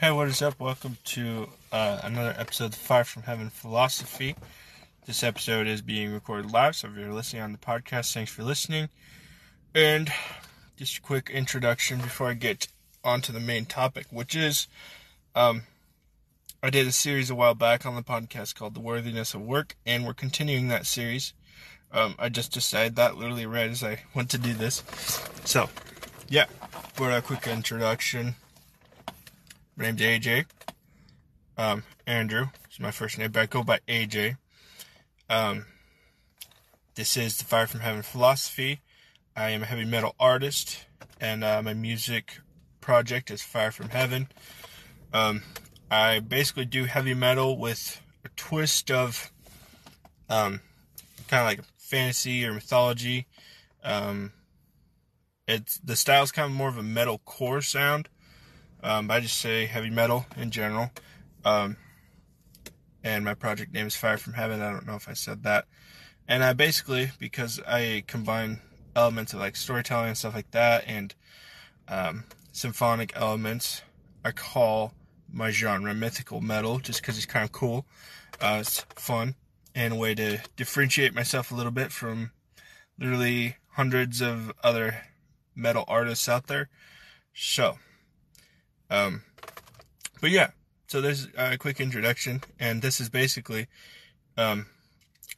Hey, what is up? Welcome to uh, another episode of Fire from Heaven Philosophy. This episode is being recorded live, so if you're listening on the podcast, thanks for listening. And just a quick introduction before I get onto the main topic, which is um, I did a series a while back on the podcast called The Worthiness of Work, and we're continuing that series. Um, I just decided that literally right as I went to do this. So, yeah, for a quick introduction. My name's AJ. Um, Andrew is my first name, but I go by AJ. Um, this is the Fire from Heaven philosophy. I am a heavy metal artist, and uh, my music project is Fire from Heaven. Um, I basically do heavy metal with a twist of um, kind of like fantasy or mythology. Um, it's the style's kind of more of a metal core sound. Um, I just say heavy metal in general. Um, and my project name is Fire from Heaven. I don't know if I said that. And I basically, because I combine elements of like storytelling and stuff like that and um, symphonic elements, I call my genre mythical metal just because it's kind of cool. Uh, it's fun and a way to differentiate myself a little bit from literally hundreds of other metal artists out there. So, um, but yeah, so there's a quick introduction, and this is basically um,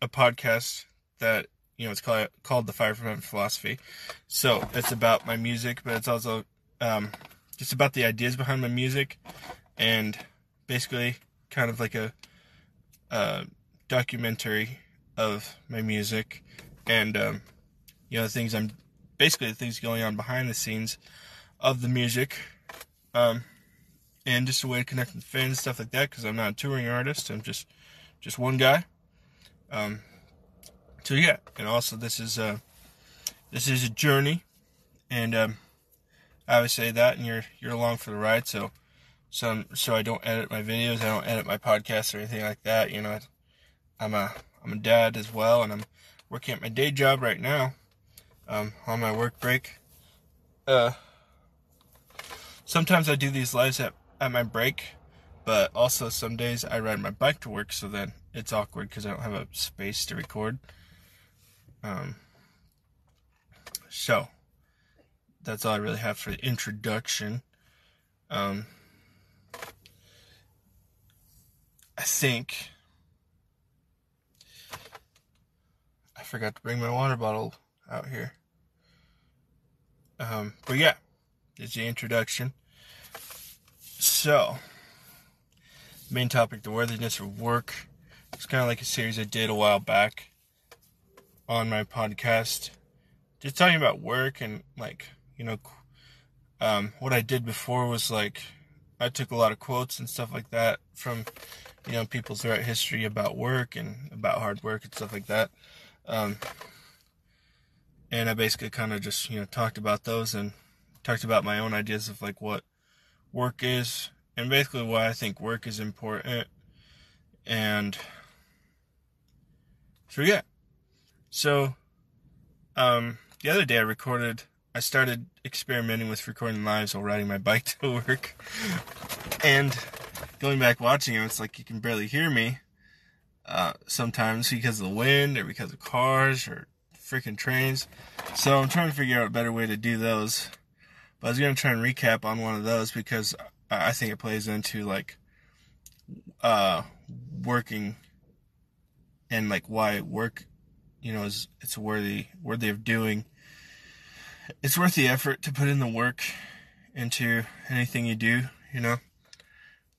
a podcast that you know it's called called the Fire from Heaven Philosophy. So it's about my music, but it's also um, just about the ideas behind my music, and basically kind of like a, a documentary of my music, and um, you know the things I'm basically the things going on behind the scenes of the music um, and just a way to connect with fans, and stuff like that. Because I'm not a touring artist, I'm just just one guy. Um, so yeah, and also this is a this is a journey, and um, I always say that, and you're you're along for the ride. So so so I don't edit my videos, I don't edit my podcasts or anything like that. You know, I'm a I'm a dad as well, and I'm working at my day job right now, um, on my work break. Uh, sometimes I do these lives at, at my break, but also some days I ride my bike to work, so then it's awkward because I don't have a space to record. Um, so that's all I really have for the introduction. Um, I think I forgot to bring my water bottle out here. Um, but yeah, is the introduction. So, main topic: the worthiness of work. It's kind of like a series I did a while back on my podcast, just talking about work and like you know, um, what I did before was like I took a lot of quotes and stuff like that from you know people throughout history about work and about hard work and stuff like that. Um, and I basically kind of just you know talked about those and talked about my own ideas of like what work is and basically why I think work is important and so yeah so um the other day I recorded I started experimenting with recording lives while riding my bike to work and going back watching it it's like you can barely hear me uh, sometimes because of the wind or because of cars or freaking trains. So I'm trying to figure out a better way to do those. But I was gonna try and recap on one of those because I think it plays into like uh working and like why work you know is it's worthy worthy of doing. It's worth the effort to put in the work into anything you do, you know.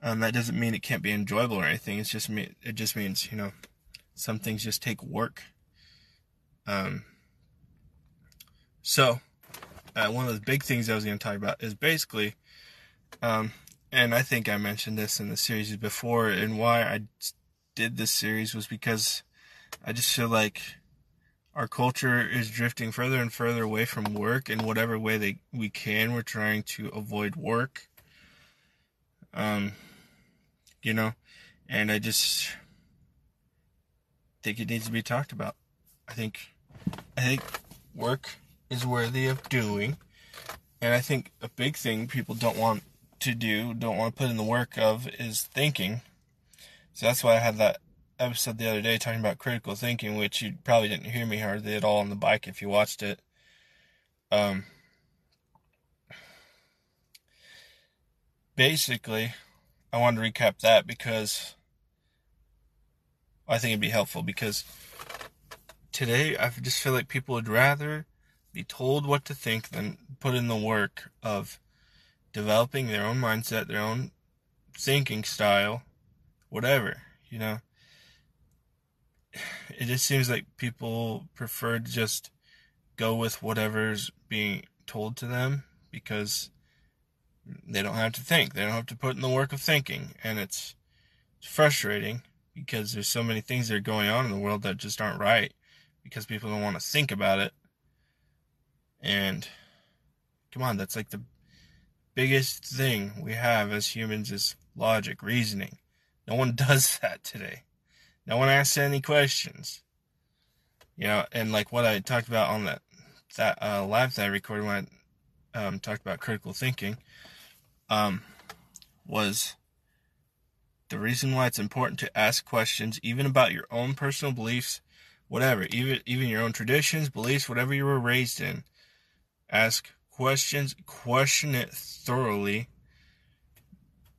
Um, that doesn't mean it can't be enjoyable or anything. It's just me. It just means you know, some things just take work. Um, so, uh, one of the big things I was going to talk about is basically, um, and I think I mentioned this in the series before, and why I did this series was because I just feel like our culture is drifting further and further away from work in whatever way we can. We're trying to avoid work. Um, you know, and I just think it needs to be talked about. I think I think work is worthy of doing. And I think a big thing people don't want to do, don't want to put in the work of, is thinking. So that's why I had that episode the other day talking about critical thinking, which you probably didn't hear me hardly at all on the bike if you watched it. Um, basically, I wanted to recap that because I think it'd be helpful because today I just feel like people would rather be told what to think than put in the work of developing their own mindset, their own thinking style, whatever, you know. It just seems like people prefer to just go with whatever's being told to them because they don't have to think. They don't have to put in the work of thinking. And it's, it's frustrating because there's so many things that are going on in the world that just aren't right because people don't want to think about it. And come on, that's like the biggest thing we have as humans is logic, reasoning. No one does that today. No one asks any questions. You know, and like what I talked about on that that uh, live that I recorded when I um, talked about critical thinking, um, was the reason why it's important to ask questions, even about your own personal beliefs, whatever, even even your own traditions, beliefs, whatever you were raised in. Ask questions, question it thoroughly.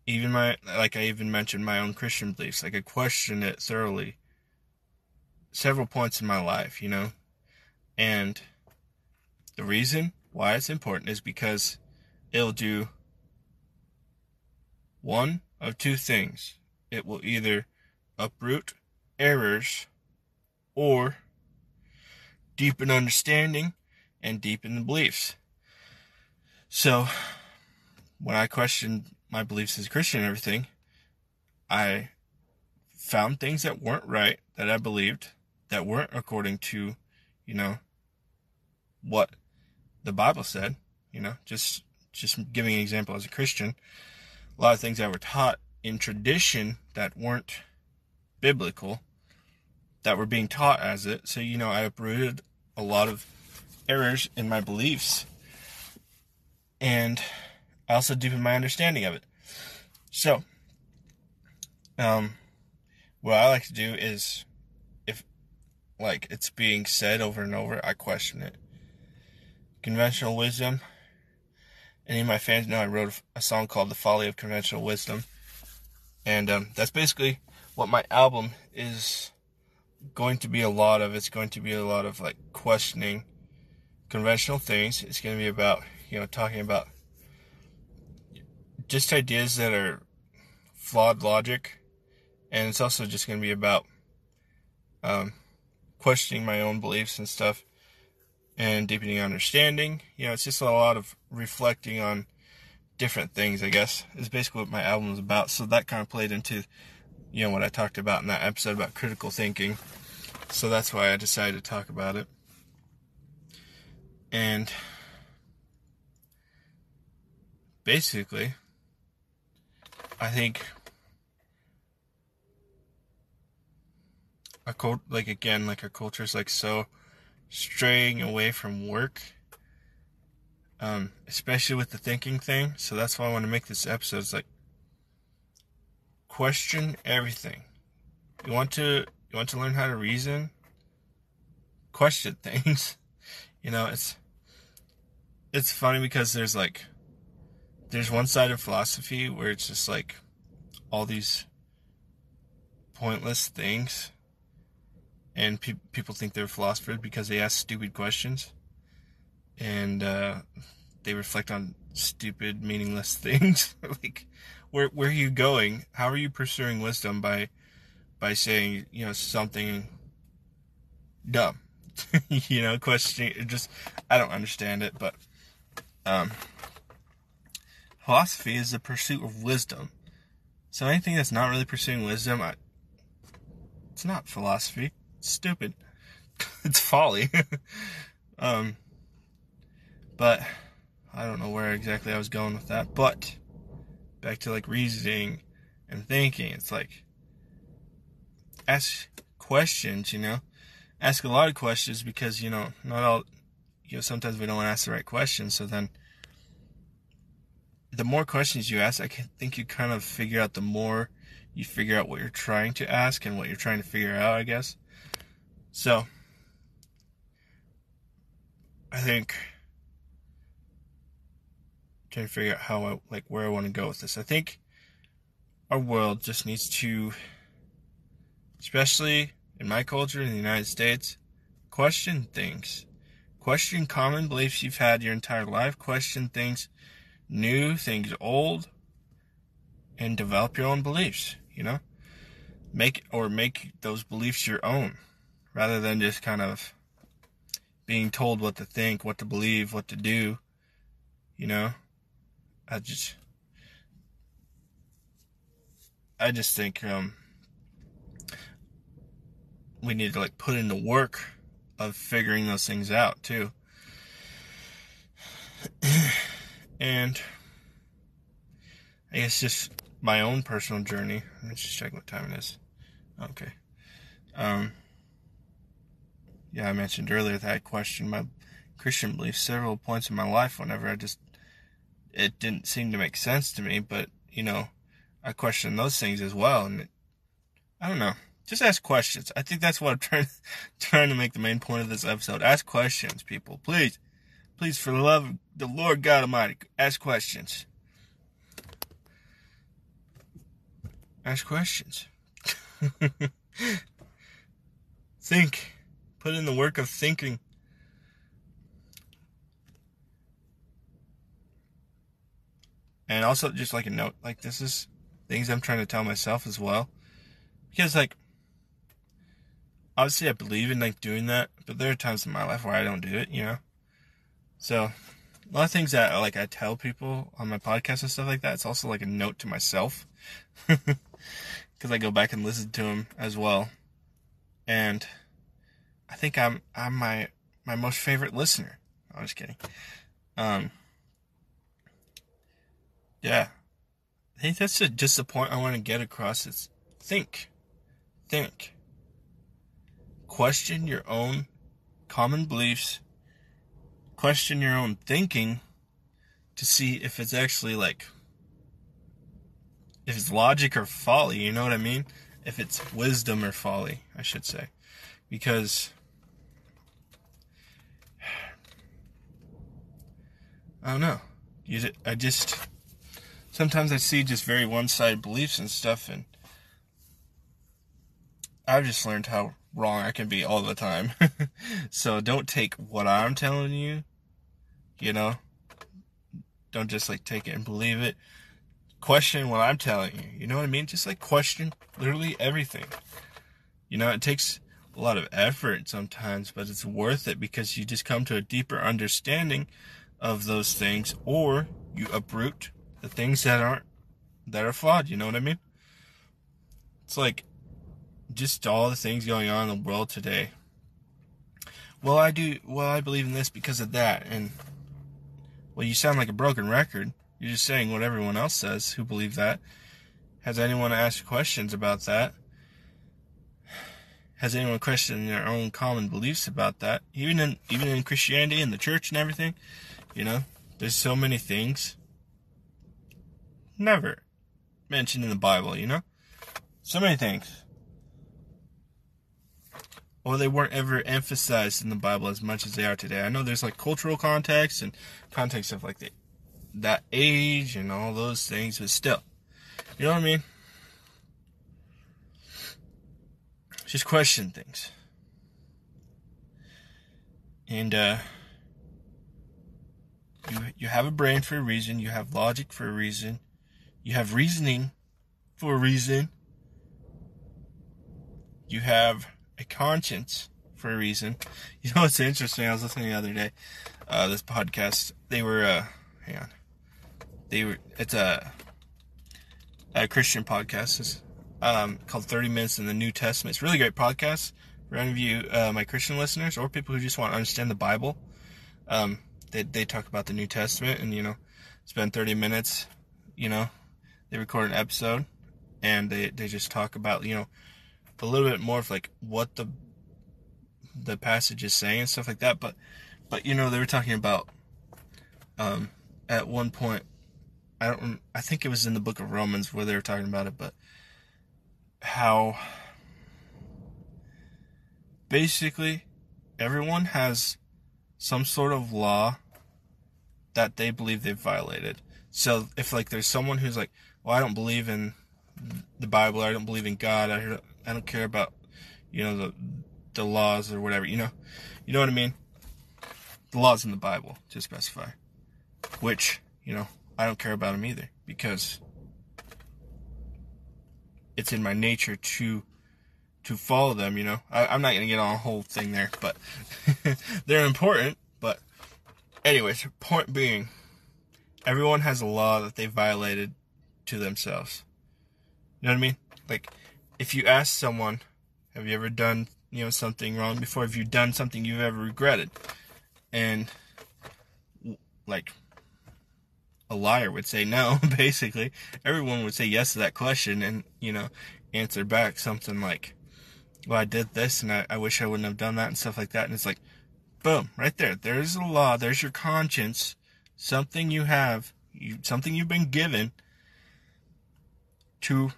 Even my, like I even mentioned my own Christian beliefs, like I question it thoroughly several points in my life, you know? And the reason why it's important is because it'll do one of two things. It will either uproot errors or deepen understanding and deepen the beliefs. So, when I questioned my beliefs as a Christian and everything, I found things that weren't right that I believed that weren't according to, you know, what the Bible said, you know, just just giving an example as a Christian, a lot of things that were taught in tradition that weren't biblical that were being taught as it. So, you know, I uprooted a lot of errors in my beliefs and I also deepen my understanding of it. So, um, what I like to do is, if like it's being said over and over, I question it. Conventional wisdom. Any of my fans know I wrote a song called "The Folly of Conventional Wisdom," and um, that's basically what my album is going to be a lot of. It's going to be a lot of like questioning conventional things. It's going to be about you know, talking about just ideas that are flawed logic, and it's also just going to be about um, questioning my own beliefs and stuff, and deepening understanding. You know, it's just a lot of reflecting on different things. I guess is basically what my album is about. So that kind of played into, you know, what I talked about in that episode about critical thinking. So that's why I decided to talk about it. And basically, I think a cult like again like our culture is like so straying away from work um especially with the thinking thing. So that's why i want to make this episode it's like question everything. You want to you want to learn how to reason? Question things. You know it's it's funny because there's like there's one side of philosophy where it's just like all these pointless things and pe- people think they're philosophers because they ask stupid questions and uh, they reflect on stupid meaningless things. Like where where are you going? How are you pursuing wisdom by by saying you know something dumb? You know questioning just i don't understand it but um philosophy is the pursuit of wisdom. So anything that's not really pursuing wisdom, I, it's not philosophy. It's stupid. it's folly. um, but I don't know where exactly I was going with that. But back to like reasoning and thinking, it's like ask questions. You know, ask a lot of questions because you know not all. You know, sometimes we don't ask the right questions, so then the more questions you ask, I think you kind of figure out the more you figure out what you're trying to ask and what you're trying to figure out, I guess. So, I think trying to figure out how I like where I want to go with this. I think our world just needs to, especially in my culture in the United States, question things. Question common beliefs you've had your entire life. Question things new, things old, and develop your own beliefs, you know? Make or make those beliefs your own rather than just kind of being told what to think, what to believe, what to do, you know? I just I just think um we need to like put in the work of figuring those things out too. and I guess just my own personal journey. Let's just check what time it is. Okay. Um yeah, I mentioned earlier that I questioned my Christian beliefs several points in my life whenever I just it didn't seem to make sense to me, but you know, I questioned those things as well, and it, I don't know. Just ask questions. I think that's what I'm trying trying to make the main point of this episode. Ask questions, people, please, please, for the love of the Lord God Almighty, ask questions. Ask questions. Think. Put in the work of thinking. And also, just like a note, like this is things I'm trying to tell myself as well. Because, like, obviously I believe in, like, doing that, but there are times in my life where I don't do it, you know? So, a lot of things that, like, I tell people on my podcast and stuff like that, it's also like a note to myself. Because I go back and listen to them as well. And I think I'm, I'm my, my most favorite listener. I'm just kidding. Um, yeah. I think that's just the point I want to get across is think. Think. Question your own common beliefs. Question your own thinking to see if it's actually like if it's logic or folly, you know what I mean? If it's wisdom or folly, I should say. Because I don't know. You, I just sometimes I see just very one sided beliefs and stuff, and I've just learned how wrong I can be all the time. so don't take what I'm telling you, you know? Don't just like take it and believe it. Question what I'm telling you. You know what I mean? Just like question literally everything. You know, it takes a lot of effort sometimes, but it's worth it because you just come to a deeper understanding of those things or you uproot the things that aren't that are flawed. You know what I mean? It's like just all the things going on in the world today. Well, I do. Well, I believe in this because of that, and well, you sound like a broken record. You're just saying what everyone else says who believe that. Has anyone asked questions about that? Has anyone questioned their own common beliefs about that? Even in even in Christianity and the church and everything, you know, there's so many things never mentioned in the Bible, you know? So many things. Or they weren't ever emphasized in the Bible as much as they are today. I know there's like cultural context and context of like the, that age and all those things, but still, you know what I mean? Just question things. And, uh, you, you have a brain for a reason, you have logic for a reason, you have reasoning for a reason. You have a conscience for a reason. You know what's interesting? I was listening the other day, uh, this podcast. They were, uh, hang on. They were, it's a, a Christian podcast. It's, um, called 30 Minutes in the New Testament. It's a really great podcast for any of you, uh, my Christian listeners, or people who just want to understand the Bible. Um, they, they talk about the New Testament and, you know, spend 30 minutes, you know, they record an episode and they, they just talk about, you know, a little bit more of like what the the passage is saying and stuff like that. But but you know, they were talking about um at one point I don't. I think it was in the book of Romans where they were talking about it, but how basically everyone has some sort of law that they believe they've violated. So if like there's someone who's like, well, I don't believe in the Bible, I don't believe in God, I don't, I don't care about you know the the laws or whatever, you know, you know what I mean. The laws in the Bible to specify, which you know I don't care about them either because it's in my nature to to follow them. You know, I, am not gonna get on a whole thing there, but they're important. But anyways, point being, everyone has a law that they violated to themselves. You know what I mean? Like, if you ask someone, "Have you ever done you know something wrong before? Have you done something you've ever regretted?" and like a liar would say no, basically. Everyone would say yes to that question and, you know, answer back something like, well, I did this and I, I wish I wouldn't have done that and stuff like that. And it's like, boom, right there. There's a law. There's your conscience. Something you have, you, something you've been given to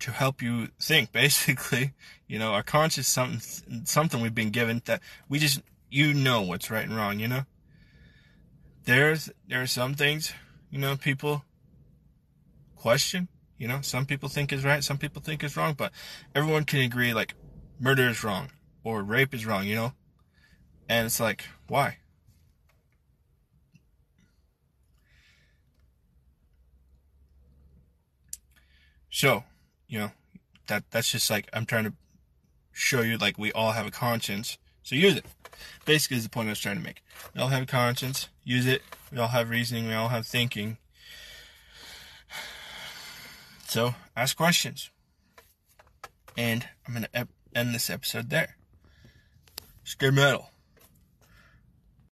to help you think basically you know our conscience something something we've been given that we just you know what's right and wrong, you know? There's there are some things, you know, people question, you know, some people think is right, some people think is wrong, but everyone can agree like murder is wrong or rape is wrong, you know? And it's like, why? So, you know, that that's just like I'm trying to show you like we all have a conscience. So use it basically is the point I was trying to make. We all have a conscience, use it. We all have reasoning, we all have thinking. So ask questions. And I'm going to end this episode there. Scare metal.